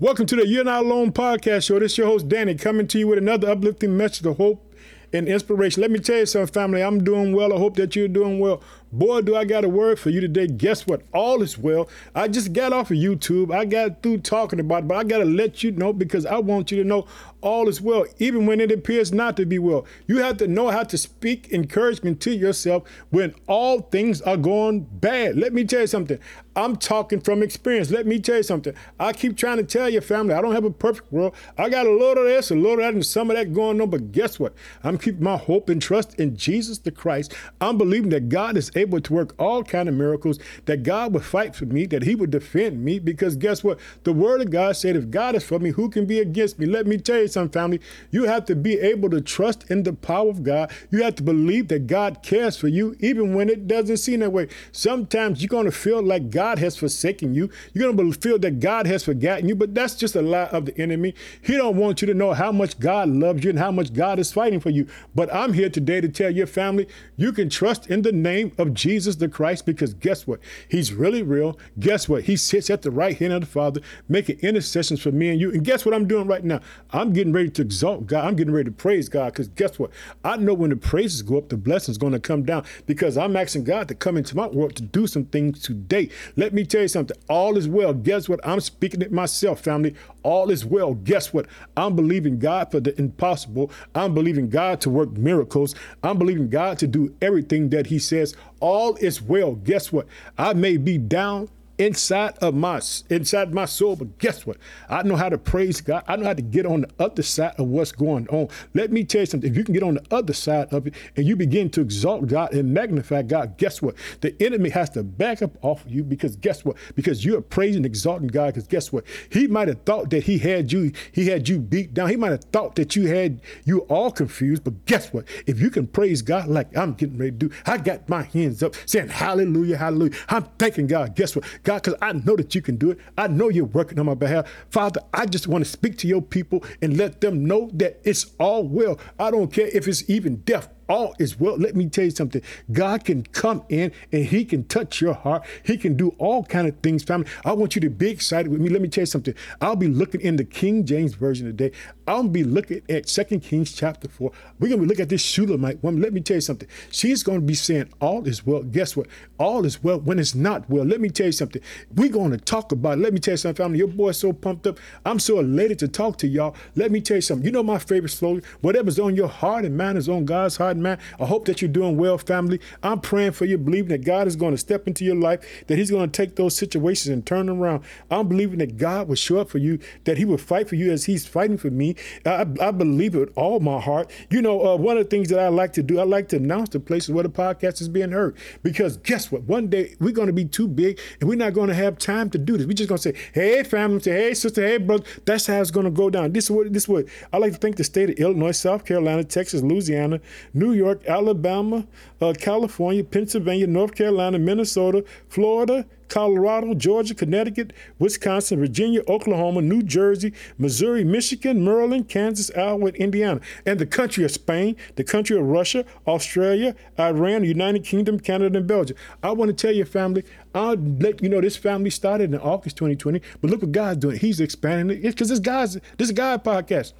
Welcome to the You're Not Alone podcast show. This is your host, Danny, coming to you with another uplifting message of hope and inspiration. Let me tell you something, family. I'm doing well. I hope that you're doing well. Boy, do I got a word for you today. Guess what? All is well. I just got off of YouTube. I got through talking about it, but I got to let you know because I want you to know all is well, even when it appears not to be well. You have to know how to speak encouragement to yourself when all things are going bad. Let me tell you something. I'm talking from experience. Let me tell you something. I keep trying to tell your family I don't have a perfect world. I got a little of this, a little of that, and some of that going on. But guess what? I'm keeping my hope and trust in Jesus the Christ. I'm believing that God is able to work all kind of miracles, that God would fight for me, that he would defend me. Because guess what? The word of God said, if God is for me, who can be against me? Let me tell you something, family. You have to be able to trust in the power of God. You have to believe that God cares for you, even when it doesn't seem that way. Sometimes you're going to feel like God has forsaken you. You're going to feel that God has forgotten you, but that's just a lie of the enemy. He don't want you to know how much God loves you and how much God is fighting for you. But I'm here today to tell your family you can trust in the name of Jesus the Christ because guess what? He's really real. Guess what? He sits at the right hand of the Father making intercessions for me and you. And guess what I'm doing right now? I'm getting ready to exalt God. I'm getting ready to praise God because guess what? I know when the praises go up, the blessing's going to come down because I'm asking God to come into my world to do some things today. Let me tell you something. All is well. Guess what? I'm speaking it myself, family. All is well. Guess what? I'm believing God for the impossible. I'm believing God to work miracles. I'm believing God to do everything that He says. All is well. Guess what? I may be down inside of my inside my soul. But guess what? I know how to praise God. I know how to get on the other side of what's going on. Let me tell you something. If you can get on the other side of it and you begin to exalt God and magnify God, guess what? The enemy has to back up off of you because guess what? Because you're praising and exalting God. Because guess what? He might have thought that he had you, he had you beat down. He might have thought that you had you all confused. But guess what? If you can praise God like I'm getting ready to do, I got my hands up saying hallelujah, hallelujah. I'm thanking God. Guess what? God, because I know that you can do it. I know you're working on my behalf. Father, I just want to speak to your people and let them know that it's all well. I don't care if it's even death all is well. Let me tell you something. God can come in and he can touch your heart. He can do all kind of things, family. I want you to be excited with me. Let me tell you something. I'll be looking in the King James Version today. I'll be looking at Second Kings chapter 4. We're going to look at this Shulamite woman. Let me tell you something. She's going to be saying all is well. Guess what? All is well when it's not well. Let me tell you something. We're going to talk about it. Let me tell you something, family. Your boy's so pumped up. I'm so elated to talk to y'all. Let me tell you something. You know my favorite slogan? Whatever's on your heart and mind is on God's heart man. I hope that you're doing well, family. I'm praying for you, believing that God is going to step into your life, that He's going to take those situations and turn them around. I'm believing that God will show up for you, that He will fight for you as He's fighting for me. I, I believe it with all my heart. You know, uh, one of the things that I like to do, I like to announce the places where the podcast is being heard. Because guess what? One day we're going to be too big and we're not going to have time to do this. We're just going to say, hey, family, say, hey, sister, hey, brother. That's how it's going to go down. This is what, this is what I like to think the state of Illinois, South Carolina, Texas, Louisiana, New York, Alabama, uh, California, Pennsylvania, North Carolina, Minnesota, Florida, Colorado, Georgia, Connecticut, Wisconsin, Virginia, Oklahoma, New Jersey, Missouri, Michigan, Maryland, Kansas, Iowa, Indiana, and the country of Spain, the country of Russia, Australia, Iran, United Kingdom, Canada, and Belgium. I want to tell your family, I'll let you know this family started in August 2020, but look what God's doing. He's expanding it. Because this guy's this is God podcast.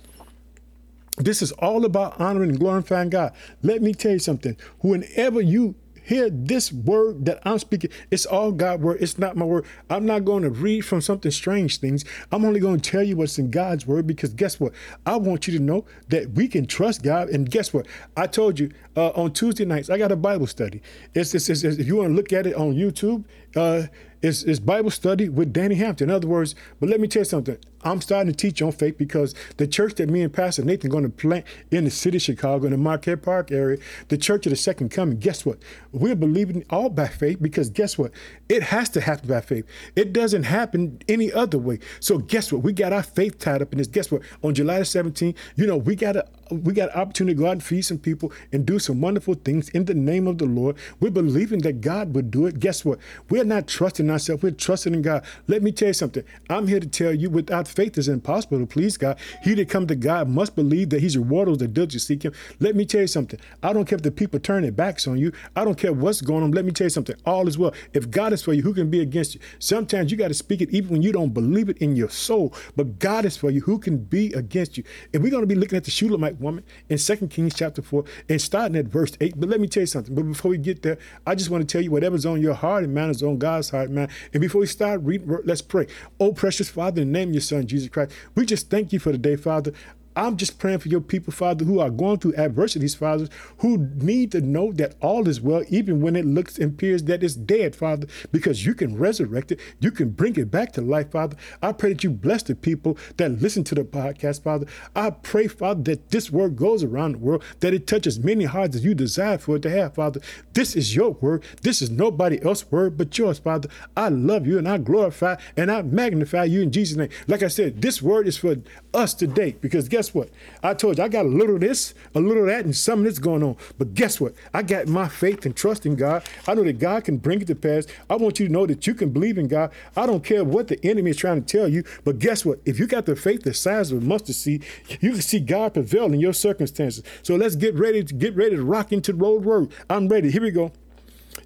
This is all about honoring and glorifying God. Let me tell you something. Whenever you hear this word that I'm speaking, it's all God word. It's not my word. I'm not going to read from something strange things. I'm only going to tell you what's in God's word because guess what? I want you to know that we can trust God. And guess what? I told you uh, on Tuesday nights, I got a Bible study. It's, it's, it's, if you want to look at it on YouTube, uh, it's, it's Bible study with Danny Hampton. In other words, but let me tell you something. I'm starting to teach on faith because the church that me and Pastor Nathan going to plant in the city of Chicago, in the Marquette Park area, the church of the second coming, guess what? We're believing all by faith because guess what? It has to happen by faith. It doesn't happen any other way. So guess what? We got our faith tied up in this. Guess what? On July the 17th, you know, we got a we got an opportunity to go out and feed some people and do some wonderful things in the name of the Lord. We're believing that God would do it. Guess what? We're not trusting ourselves. We're trusting in God. Let me tell you something. I'm here to tell you without faith is impossible to please God. He that come to God must believe that He's rewarded those that diligently seek Him. Let me tell you something. I don't care if the people turn their backs on you. I don't care what's going on. Let me tell you something. All is well. If God is for you, who can be against you? Sometimes you got to speak it even when you don't believe it in your soul. But God is for you. Who can be against you? And we're going to be looking at the Shulamite woman in 2 Kings chapter 4 and starting at verse 8. But let me tell you something. But before we get there, I just want to tell you whatever's on your heart and mind is on God's heart, man. And before we start reading, let's pray. Oh, precious Father, in the name of your Son, Jesus Christ, we just thank you for the day, Father. I'm just praying for your people, Father, who are going through adversities, Father, who need to know that all is well, even when it looks and appears that it's dead, Father, because you can resurrect it. You can bring it back to life, Father. I pray that you bless the people that listen to the podcast, Father. I pray, Father, that this word goes around the world, that it touches many hearts as you desire for it to have, Father. This is your word. This is nobody else's word but yours, Father. I love you and I glorify and I magnify you in Jesus' name. Like I said, this word is for us today because guess what? I told you I got a little of this, a little of that, and some of this going on. But guess what? I got my faith and trust in God. I know that God can bring it to pass. I want you to know that you can believe in God. I don't care what the enemy is trying to tell you. But guess what? If you got the faith the size of a mustard seed, you can see God prevail in your circumstances. So let's get ready to get ready to rock into the road word. I'm ready. Here we go.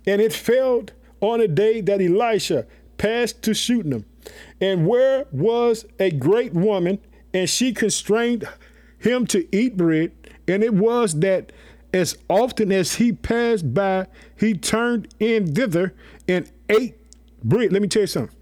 And it failed on a day that Elisha passed to shooting Shunem. And where was a great woman and she constrained him to eat bread. And it was that as often as he passed by, he turned in thither and ate bread. Let me tell you something.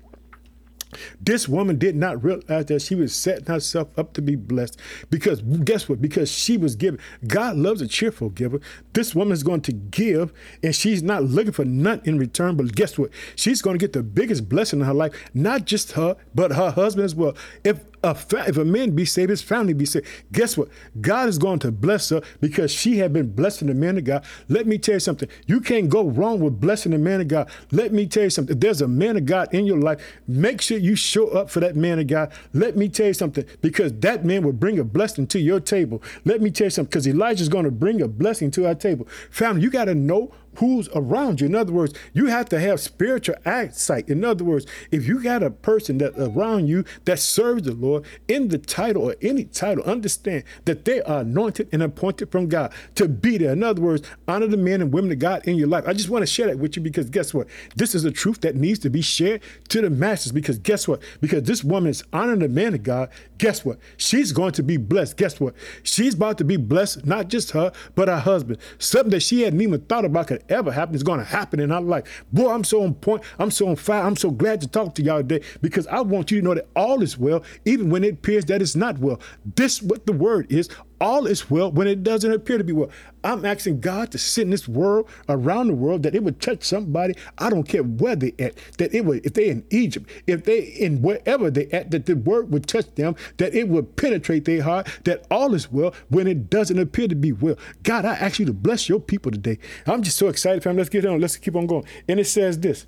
This woman did not realize that she was setting herself up to be blessed because guess what? Because she was giving. God loves a cheerful giver. This woman is going to give and she's not looking for nothing in return. But guess what? She's going to get the biggest blessing in her life, not just her, but her husband as well. If a fa- if a man be saved, his family be saved. Guess what? God is going to bless her because she had been blessing the man of God. Let me tell you something. You can't go wrong with blessing the man of God. Let me tell you something. If there's a man of God in your life, make sure you show up for that man of God. Let me tell you something because that man will bring a blessing to your table. Let me tell you something because Elijah is going to bring a blessing to our table. Family, you got to know who's around you. In other words, you have to have spiritual eyesight. In other words, if you got a person that around you that serves the Lord in the title or any title, understand that they are anointed and appointed from God to be there. In other words, honor the men and women of God in your life. I just want to share that with you because guess what? This is a truth that needs to be shared to the masses because guess what? Because this woman is honoring the man of God. Guess what? She's going to be blessed. Guess what? She's about to be blessed, not just her, but her husband. Something that she hadn't even thought about could ever happen is going to happen in our life. Boy, I'm so on point. I'm so on fire. I'm so glad to talk to y'all today because I want you to know that all is well, even when it appears that it's not well. This what the word is. All is well when it doesn't appear to be well. I'm asking God to send this world around the world that it would touch somebody. I don't care where they at. That it would, if they in Egypt, if they in wherever they at, that the word would touch them. That it would penetrate their heart. That all is well when it doesn't appear to be well. God, I ask you to bless your people today. I'm just so excited, fam. Let's get on. Let's keep on going. And it says this.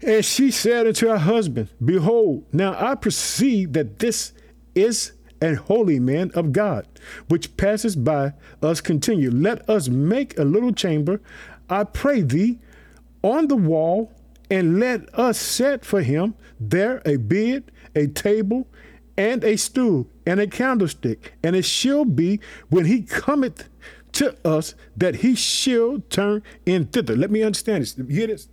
And she said unto her husband, Behold, now I perceive that this is an holy man of God, which passes by us continue. Let us make a little chamber, I pray thee, on the wall, and let us set for him there a bed, a table, and a stool, and a candlestick. And it shall be when he cometh to us that he shall turn in thither. Let me understand this. Hear this.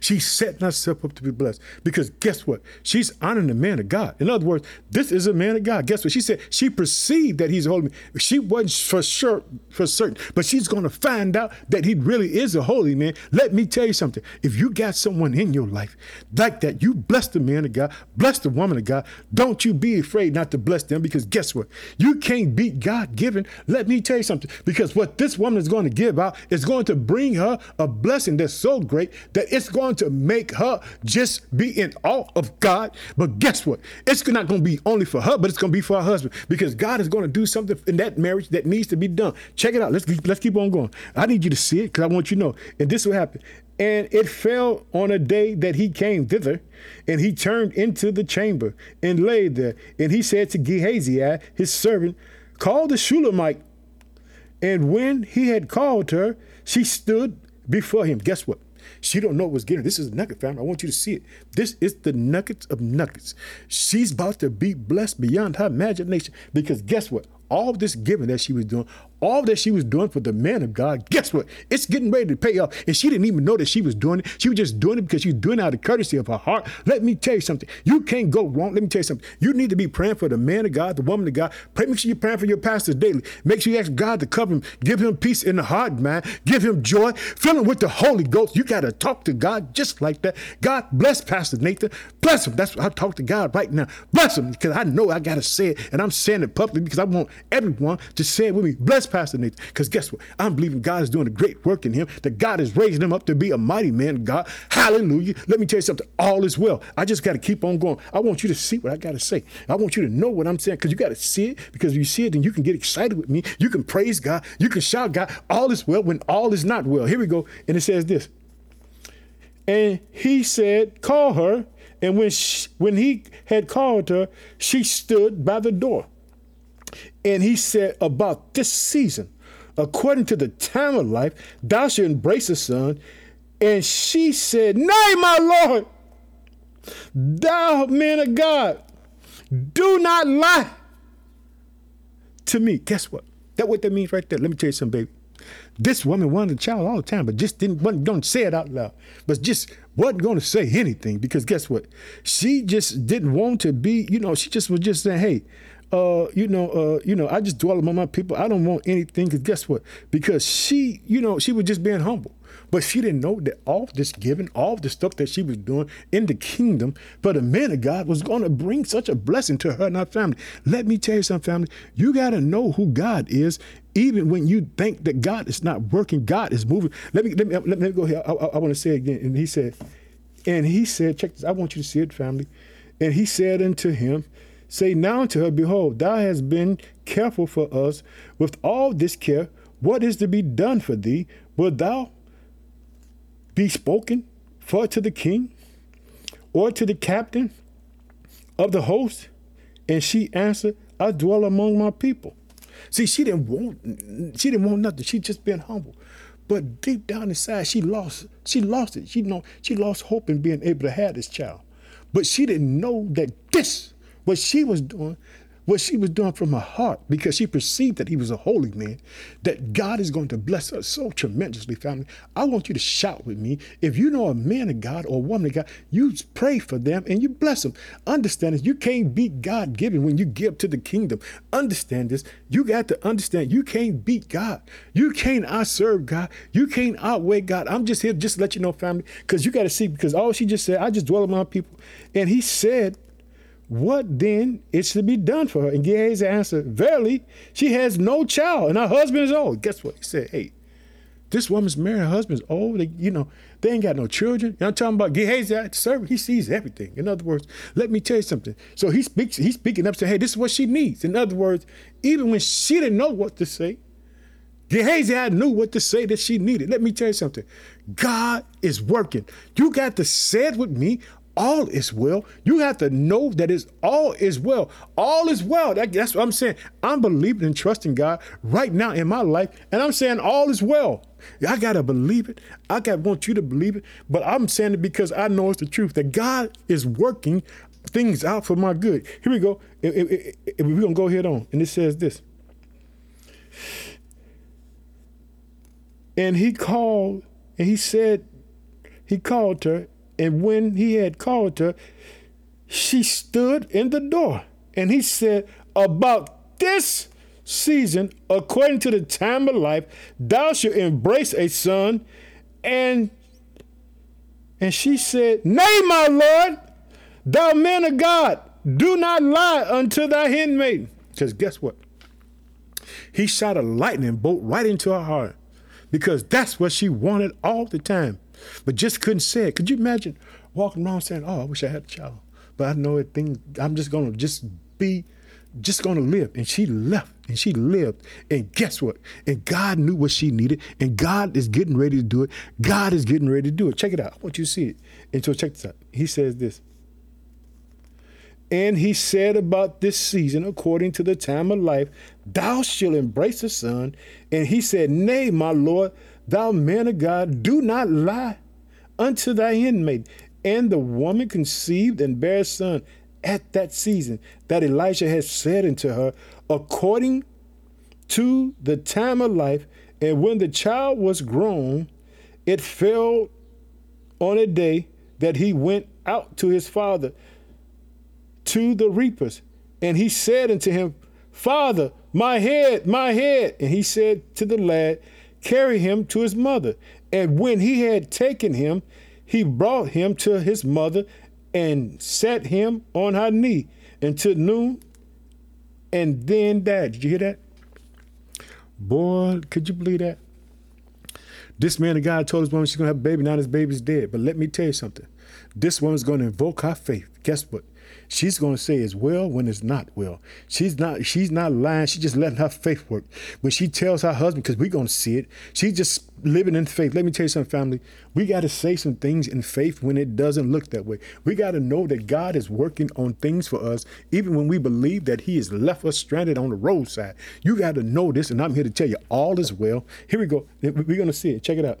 She's setting herself up to be blessed because guess what? She's honoring the man of God. In other words, this is a man of God. Guess what? She said she perceived that he's a holy man. She wasn't for sure, for certain, but she's going to find out that he really is a holy man. Let me tell you something. If you got someone in your life like that, you bless the man of God, bless the woman of God. Don't you be afraid not to bless them because guess what? You can't beat God given. Let me tell you something because what this woman is going to give out is going to bring her a blessing that's so great that it's going to make her just be in awe of God. But guess what? It's not going to be only for her, but it's going to be for her husband because God is going to do something in that marriage that needs to be done. Check it out. Let's let's keep on going. I need you to see it because I want you to know. And this will happen. And it fell on a day that he came thither, and he turned into the chamber and lay there. And he said to Gehazi, his servant, Call the Shulamite. And when he had called her, she stood before him. Guess what? She don't know what's getting. This is nugget, family. I want you to see it. This is the nuggets of nuggets. She's about to be blessed beyond her imagination because guess what? All this giving that she was doing, all that she was doing for the man of God, guess what? It's getting ready to pay off. And she didn't even know that she was doing it. She was just doing it because she was doing it out of courtesy of her heart. Let me tell you something. You can't go wrong. Let me tell you something. You need to be praying for the man of God, the woman of God. Pray, make sure you're praying for your pastors daily. Make sure you ask God to cover him. Give him peace in the heart, man. Give him joy. Fill him with the Holy Ghost. You got to talk to God just like that. God bless Pastor Nathan. Bless him. That's what I talk to God right now. Bless him because I know I got to say it. And I'm saying it publicly because I want everyone to say it with me. Bless Pastor Nathan because guess what? I'm believing God is doing a great work in him, that God is raising him up to be a mighty man God. Hallelujah. Let me tell you something. All is well. I just got to keep on going. I want you to see what I got to say. I want you to know what I'm saying because you got to see it because if you see it, then you can get excited with me. You can praise God. You can shout God. All is well when all is not well. Here we go. And it says this. And he said, Call her. And when, she, when he had called her, she stood by the door. And he said, About this season, according to the time of life, thou shalt embrace a son. And she said, Nay, my Lord, thou man of God, do not lie to me. Guess what? That what that means right there. Let me tell you something, baby. This woman wanted a child all the time, but just didn't wasn't to say it out loud. But just wasn't to say anything because guess what? She just didn't want to be, you know, she just was just saying, hey, uh, you know, uh, you know, I just dwell among my people. I don't want anything because guess what? Because she, you know, she was just being humble. But she didn't know that all this giving, all the stuff that she was doing in the kingdom for the man of God was going to bring such a blessing to her and her family. Let me tell you something, family. You got to know who God is, even when you think that God is not working. God is moving. Let me let me let me go here. I, I, I want to say again. And he said, and he said, check this. I want you to see it, family. And he said unto him, Say now unto her, Behold, thou hast been careful for us with all this care. What is to be done for thee? Wilt thou be spoken for to the king or to the captain of the host? And she answered, I dwell among my people. See, she didn't want she didn't want nothing. She just been humble. But deep down inside, she lost, she lost it. She know she lost hope in being able to have this child. But she didn't know that this what she was doing, what she was doing from her heart, because she perceived that he was a holy man, that God is going to bless her so tremendously, family. I want you to shout with me. If you know a man of God or a woman of God, you pray for them and you bless them. Understand this. You can't beat God given when you give to the kingdom. Understand this. You got to understand you can't beat God. You can't outserve God. You can't outweigh God. I'm just here just to let you know, family, because you got to see, because all she just said, I just dwell among people. And he said, what then is to be done for her? And Gehazi answered, Verily, she has no child, and her husband is old. Guess what? He said, Hey, this woman's married, her husband's old. They, you know, they ain't got no children. You I'm talking about Gehazi, the servant. He sees everything. In other words, let me tell you something. So he speaks, he's speaking up, saying, Hey, this is what she needs. In other words, even when she didn't know what to say, Gehazi knew what to say that she needed. Let me tell you something. God is working. You got to say it with me all is well. You have to know that it's all is well. All is well. That, that's what I'm saying. I'm believing and trusting God right now in my life, and I'm saying all is well. I gotta believe it. I got want you to believe it, but I'm saying it because I know it's the truth that God is working things out for my good. Here we go. We're gonna go ahead on, and it says this. And he called, and he said, he called her and when he had called her, she stood in the door. And he said, About this season, according to the time of life, thou shalt embrace a son. And and she said, Nay, my Lord, thou man of God, do not lie unto thy handmaid. Because guess what? He shot a lightning bolt right into her heart because that's what she wanted all the time but just couldn't say it. Could you imagine walking around saying, "Oh, I wish I had a child," but I know it. Thing I'm just gonna just be, just gonna live. And she left, and she lived. And guess what? And God knew what she needed, and God is getting ready to do it. God is getting ready to do it. Check it out. I want you to see it. And so check this out. He says this. And he said about this season, according to the time of life, thou shalt embrace a son. And he said, Nay, my Lord, thou man of God, do not lie unto thy handmaid. And the woman conceived and bare a son at that season that Elijah had said unto her, according to the time of life. And when the child was grown, it fell on a day that he went out to his father to the reapers. And he said unto him, Father, my head, my head. And he said to the lad, Carry him to his mother. And when he had taken him, he brought him to his mother and set him on her knee until noon. And then died. Did you hear that? Boy, could you believe that? This man of God told his woman she's gonna have a baby, now his baby's dead. But let me tell you something. This woman's gonna invoke her faith. Guess what? She's going to say it's well when it's not well. She's not she's not lying. She's just letting her faith work. When she tells her husband, because we're going to see it, she's just living in faith. Let me tell you something, family. We got to say some things in faith when it doesn't look that way. We got to know that God is working on things for us, even when we believe that He has left us stranded on the roadside. You got to know this, and I'm here to tell you all is well. Here we go. We're going to see it. Check it out.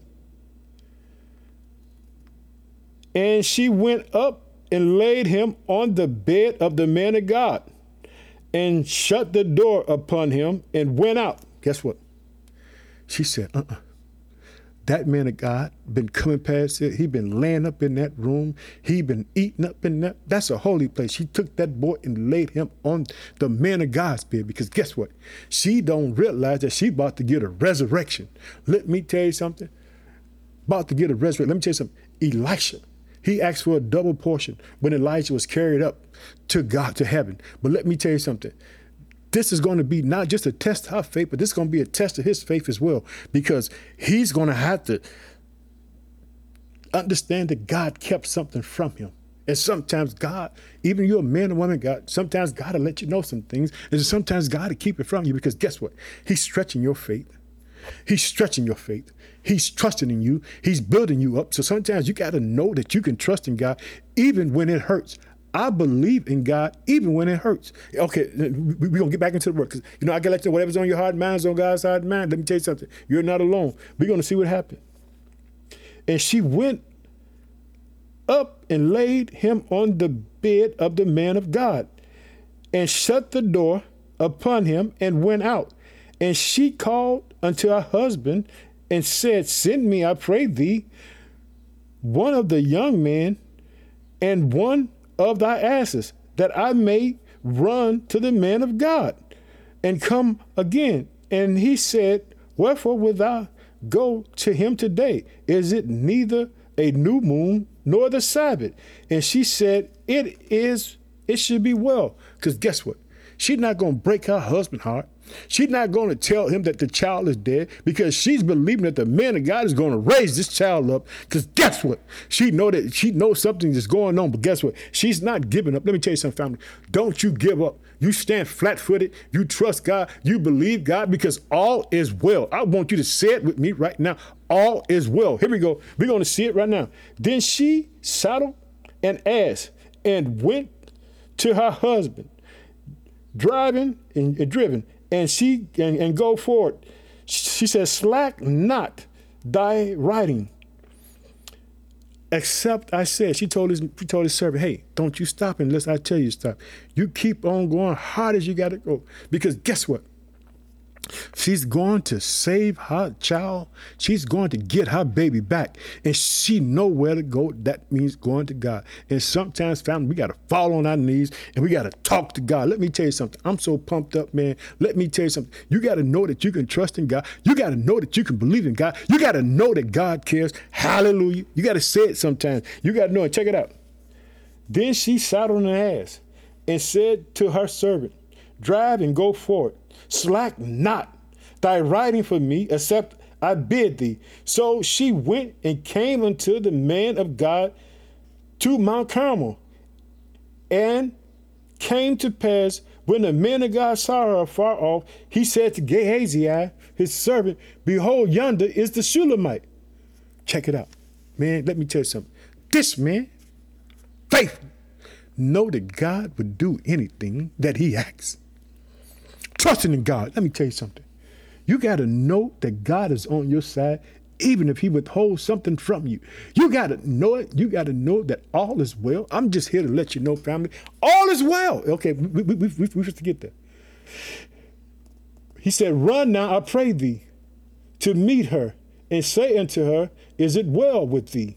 And she went up and laid him on the bed of the man of God and shut the door upon him and went out. Guess what? She said, uh uh That man of God been coming past it. He been laying up in that room. He been eating up in that. That's a holy place. She took that boy and laid him on the man of God's bed because guess what? She don't realize that she about to get a resurrection. Let me tell you something. About to get a resurrection. Let me tell you something. Elisha he asked for a double portion when Elijah was carried up to God, to heaven. But let me tell you something. This is going to be not just a test of faith, but this is going to be a test of his faith as well, because he's going to have to understand that God kept something from him. And sometimes God, even you're a man or woman, God, sometimes God will let you know some things. And sometimes God will keep it from you because guess what? He's stretching your faith. He's stretching your faith. He's trusting in you. He's building you up. So sometimes you got to know that you can trust in God even when it hurts. I believe in God even when it hurts. Okay, we're going to get back into the work. Cause, you know, I got know whatever's on your heart and mind is on God's heart and mind. Let me tell you something. You're not alone. We're going to see what happened. And she went up and laid him on the bed of the man of God and shut the door upon him and went out. And she called unto her husband and said, Send me, I pray thee, one of the young men and one of thy asses, that I may run to the man of God and come again. And he said, Wherefore wilt thou go to him today? Is it neither a new moon nor the Sabbath? And she said, It is, it should be well. Because guess what? She's not going to break her husband's heart. She's not going to tell him that the child is dead because she's believing that the man of God is going to raise this child up. Because guess what? She know that she knows something is going on, but guess what? She's not giving up. Let me tell you something, family. Don't you give up. You stand flat-footed. You trust God. You believe God because all is well. I want you to say it with me right now. All is well. Here we go. We're going to see it right now. Then she saddled an ass and went to her husband, driving and driven and she and, and go forward. She says, slack not thy riding. Except I said, she told his she told his servant, hey, don't you stop unless I tell you to stop. You keep on going hard as you gotta go. Because guess what? She's going to save her child. She's going to get her baby back. And she know where to go. That means going to God. And sometimes, family, we got to fall on our knees and we got to talk to God. Let me tell you something. I'm so pumped up, man. Let me tell you something. You got to know that you can trust in God. You got to know that you can believe in God. You got to know that God cares. Hallelujah. You got to say it sometimes. You got to know it. Check it out. Then she sat on her ass and said to her servant, Drive and go forward slack not thy riding for me, except I bid thee. So she went and came unto the man of God to Mount Carmel, and came to pass when the man of God saw her afar off, he said to Gehazi, his servant, Behold, yonder is the Shulamite. Check it out. Man, let me tell you something. This man, faithful, know that God would do anything that he asks trusting in God. Let me tell you something. You got to know that God is on your side even if he withholds something from you. You got to know it. You got to know that all is well. I'm just here to let you know, family, all is well. Okay, we, we, we, we, we have to get there. He said, Run now, I pray thee, to meet her, and say unto her, Is it well with thee?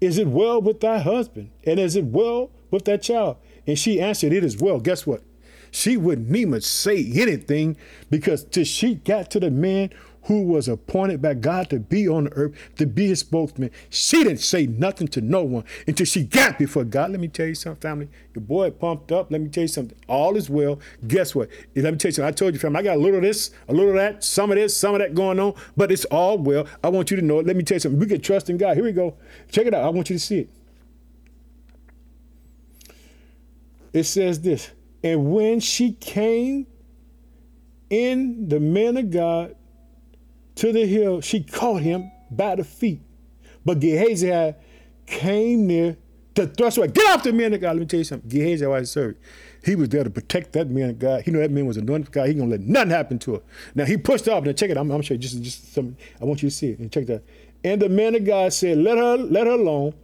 Is it well with thy husband? And is it well with that child? And she answered, It is well. Guess what? She wouldn't even say anything because till she got to the man who was appointed by God to be on the earth, to be his spokesman. She didn't say nothing to no one until she got before God. Let me tell you something, family. Your boy pumped up. Let me tell you something. All is well. Guess what? Let me tell you something. I told you, family, I got a little of this, a little of that, some of this, some of that going on, but it's all well. I want you to know it. Let me tell you something. We can trust in God. Here we go. Check it out. I want you to see it. It says this, and when she came in the man of God to the hill, she caught him by the feet. But Gehazi had came near to thrust away. Get off the man of God. Let me tell you something. Gehazi was served. He was there to protect that man of God. He knew that man was anointed God. He gonna let nothing happen to her. Now he pushed off. Now check it. I'm, I'm sure just just some. I want you to see it and check that. And the man of God said, "Let her let her alone,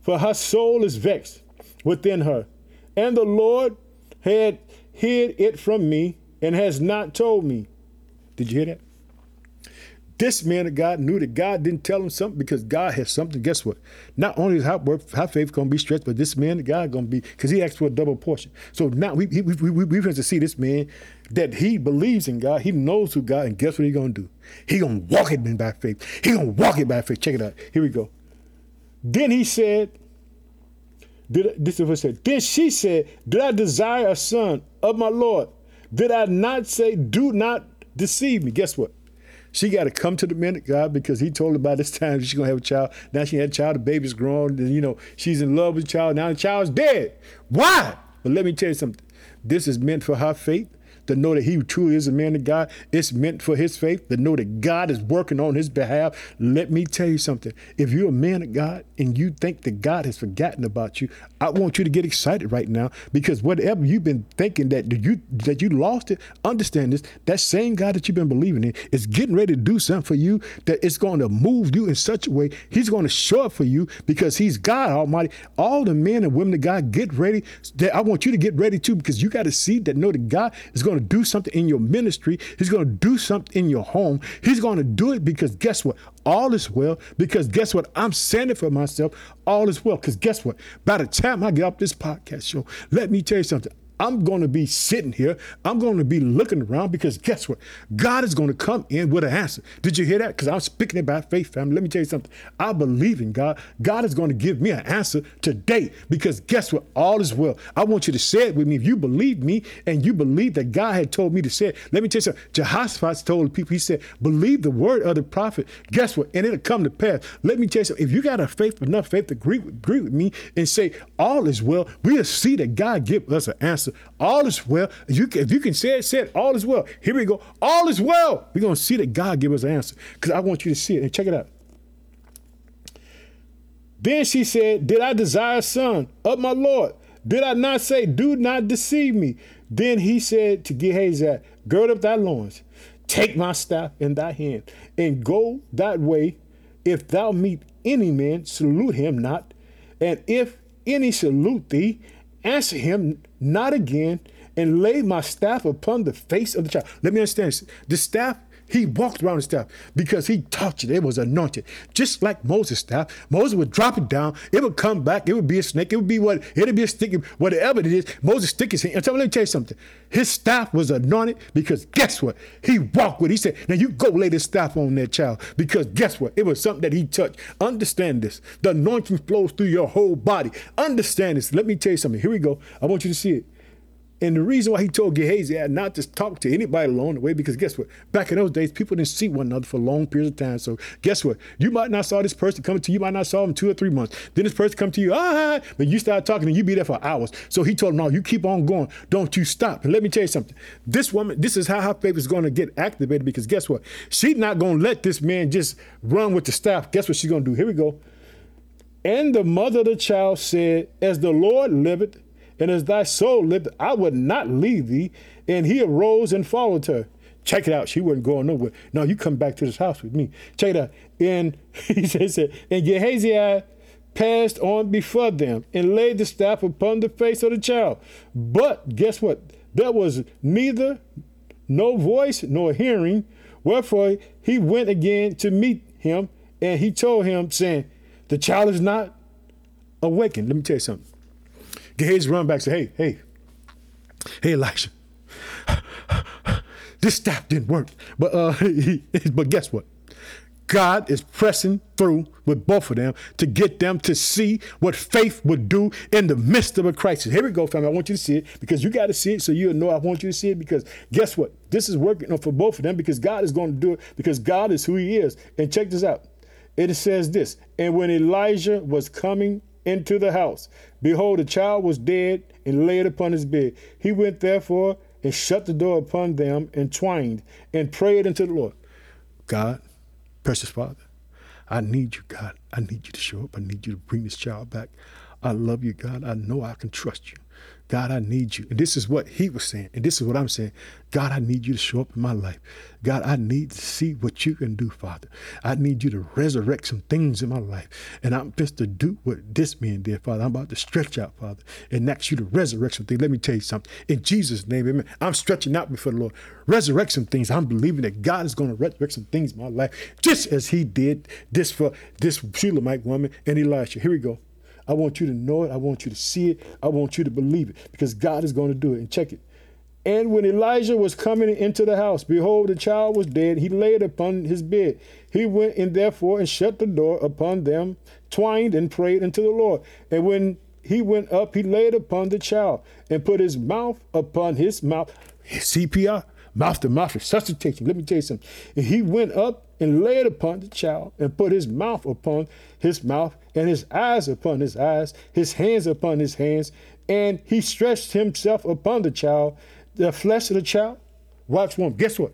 for her soul is vexed within her, and the Lord had hid it from me and has not told me." Did you hear that? This man of God knew that God didn't tell him something because God has something. Guess what? Not only is how faith going to be stretched, but this man of God going to be, because he asked for a double portion. So now we, we, we, we, we have to see this man that he believes in God. He knows who God, and guess what he going to do? He going to walk it by faith. He going to walk it by faith. Check it out. Here we go. Then he said, did, this is what said. Then she said, Did I desire a son of my Lord? Did I not say, Do not deceive me? Guess what? She got to come to the of God because he told her by this time she's gonna have a child. Now she had a child, the baby's grown, and you know, she's in love with the child. Now the child's dead. Why? But let me tell you something. This is meant for her faith to know that he truly is a man of God. It's meant for his faith to know that God is working on his behalf. Let me tell you something. If you're a man of God and you think that God has forgotten about you, I want you to get excited right now because whatever you've been thinking that you that you lost it, understand this. That same God that you've been believing in is getting ready to do something for you that it's going to move you in such a way. He's going to show up for you because he's God Almighty. All the men and women of God get ready. I want you to get ready too because you got to see that know that God is going to do something in your ministry. He's going to do something in your home. He's going to do it because guess what? All is well. Because guess what? I'm saying it for myself. All is well. Because guess what? By the time I get up this podcast show, let me tell you something. I'm going to be sitting here. I'm going to be looking around because guess what? God is going to come in with an answer. Did you hear that? Because I'm speaking about faith, family. Let me tell you something. I believe in God. God is going to give me an answer today because guess what? All is well. I want you to say it with me. If you believe me and you believe that God had told me to say it, let me tell you something. Jehoshaphat told the people, he said, believe the word of the prophet. Guess what? And it'll come to pass. Let me tell you something. If you got a faith, enough faith to agree, agree with me and say, all is well, we'll see that God give us an answer All is well. You, if you can say it, say it. All is well. Here we go. All is well. We're to see that God give us an answer because I want you to see it. And check it out. Then she said, Did I desire a son of my Lord? Did I not say, Do not deceive me? Then he said to Gehazi, Gird up thy loins, take my staff in thy hand, and go that way. If thou meet any man, salute him not. And if any salute thee, answer him not again, and lay my staff upon the face of the child. Let me understand this. The staff, he walked around the staff because he touched it. It was anointed. Just like Moses' staff. Moses would drop it down. It would come back. It would be a snake. It would be what, it would be a stick, whatever it is. Moses stick his hand. And so let me tell you something. His staff was anointed because guess what? He walked with it. He said, now you go lay this staff on that child because guess what? It was something that he touched. Understand this. The anointing flows through your whole body. Understand this. Let me tell you something. Here we go. I want you to see it. And the reason why he told Gehazi not to talk to anybody along the way, because guess what? Back in those days, people didn't see one another for long periods of time. So guess what? You might not saw this person coming to you, you might not saw him two or three months. Then this person come to you, ah, but you start talking and you be there for hours. So he told him, no, you keep on going. Don't you stop. And let me tell you something. This woman, this is how her faith is going to get activated because guess what? She's not going to let this man just run with the staff. Guess what she's going to do? Here we go. And the mother of the child said, as the Lord liveth, and as thy soul lived, I would not leave thee. And he arose and followed her. Check it out. She wasn't going nowhere. No, you come back to this house with me. Check it out. And he said, and Gehazi passed on before them and laid the staff upon the face of the child. But guess what? There was neither no voice nor hearing. Wherefore he went again to meet him, and he told him, saying, The child is not awakened. Let me tell you something. Gehazi run back say, Hey, hey, hey, Elisha. this staff didn't work. But uh, but guess what? God is pressing through with both of them to get them to see what faith would do in the midst of a crisis. Here we go, family. I want you to see it because you got to see it so you'll know I want you to see it because guess what? This is working for both of them because God is going to do it because God is who He is. And check this out. It says this And when Elijah was coming into the house, behold, the child was dead and laid upon his bed. He went therefore and shut the door upon them and twined and prayed unto the Lord. God, Precious Father, I need you, God. I need you to show up. I need you to bring this child back. I love you, God. I know I can trust you. God, I need you. And this is what he was saying. And this is what I'm saying. God, I need you to show up in my life. God, I need to see what you can do, Father. I need you to resurrect some things in my life. And I'm just to do what this man did, Father. I'm about to stretch out, Father, and ask you to resurrect some things. Let me tell you something. In Jesus' name, amen. I'm stretching out before the Lord. Resurrect some things. I'm believing that God is going to resurrect some things in my life, just as he did this for this Shulamite woman and Elisha. Here we go. I want you to know it. I want you to see it. I want you to believe it because God is going to do it. And check it. And when Elijah was coming into the house, behold, the child was dead. He laid upon his bed. He went in therefore and shut the door upon them, twined and prayed unto the Lord. And when he went up, he laid upon the child and put his mouth upon his mouth. CPR, mouth to mouth resuscitation. Let me tell you something. And he went up and laid upon the child and put his mouth upon his mouth and his eyes upon his eyes, his hands upon his hands, and he stretched himself upon the child, the flesh of the child. Watch one. Guess what?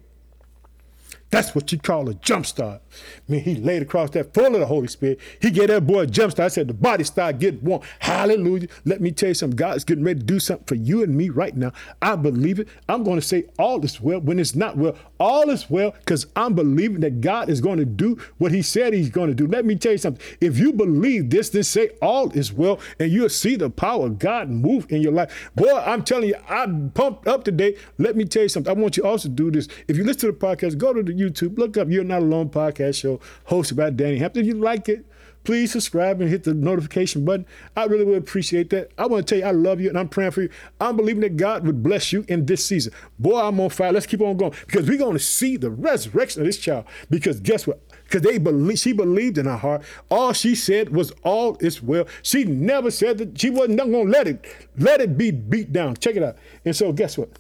That's what you call a jump start. I mean, he laid across that full of the Holy Spirit. He gave that boy a jump start. I said the body start getting warm. Hallelujah. Let me tell you something. God is getting ready to do something for you and me right now. I believe it. I'm going to say all is well when it's not well. All is well because I'm believing that God is going to do what he said he's going to do. Let me tell you something. If you believe this, then say all is well and you'll see the power of God move in your life. Boy, I'm telling you, I'm pumped up today. Let me tell you something. I want you also to do this. If you listen to the podcast, go to the YouTube, look up You're Not Alone podcast show hosted by Danny Hampton. If you like it, please subscribe and hit the notification button. I really would appreciate that. I want to tell you, I love you and I'm praying for you. I'm believing that God would bless you in this season. Boy, I'm on fire. Let's keep on going because we're going to see the resurrection of this child. Because guess what? Because they believe she believed in her heart. All she said was all is well. She never said that she wasn't going to let it let it be beat down. Check it out. And so guess what?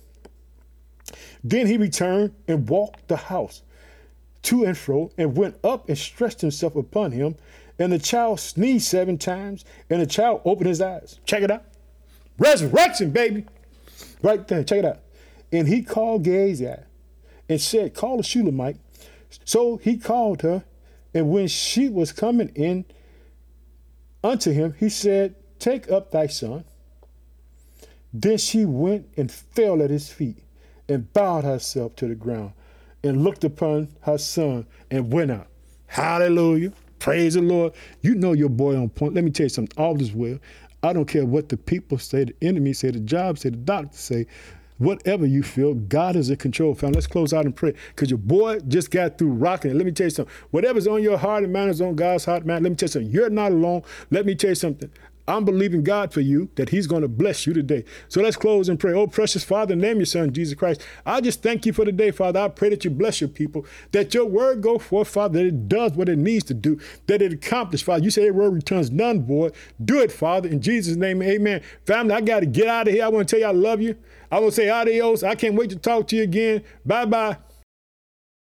Then he returned and walked the house to and fro, and went up and stretched himself upon him. And the child sneezed seven times, and the child opened his eyes. Check it out. Resurrection, baby. Right there, check it out. And he called Gehazi and said, Call the Shulamite. So he called her, and when she was coming in unto him, he said, Take up thy son. Then she went and fell at his feet and bowed herself to the ground and looked upon her son and went out. Hallelujah. Praise the Lord. You know your boy on point. Let me tell you something. All is well. I don't care what the people say, the enemy say, the job say, the doctor say. Whatever you feel, God is in control, fam. Let's close out and pray. Because your boy just got through rocking it. Let me tell you something. Whatever's on your heart and mind is on God's heart, man. Let me tell you something. You're not alone. Let me tell you something. I'm believing God for you that He's going to bless you today. So let's close and pray. Oh, precious Father, name your Son, Jesus Christ. I just thank you for the day, Father. I pray that you bless your people, that your word go forth, Father, that it does what it needs to do, that it accomplishes, Father. You say your word returns none void. Do it, Father. In Jesus' name, amen. Family, I got to get out of here. I want to tell you I love you. I want to say adios. I can't wait to talk to you again. Bye bye.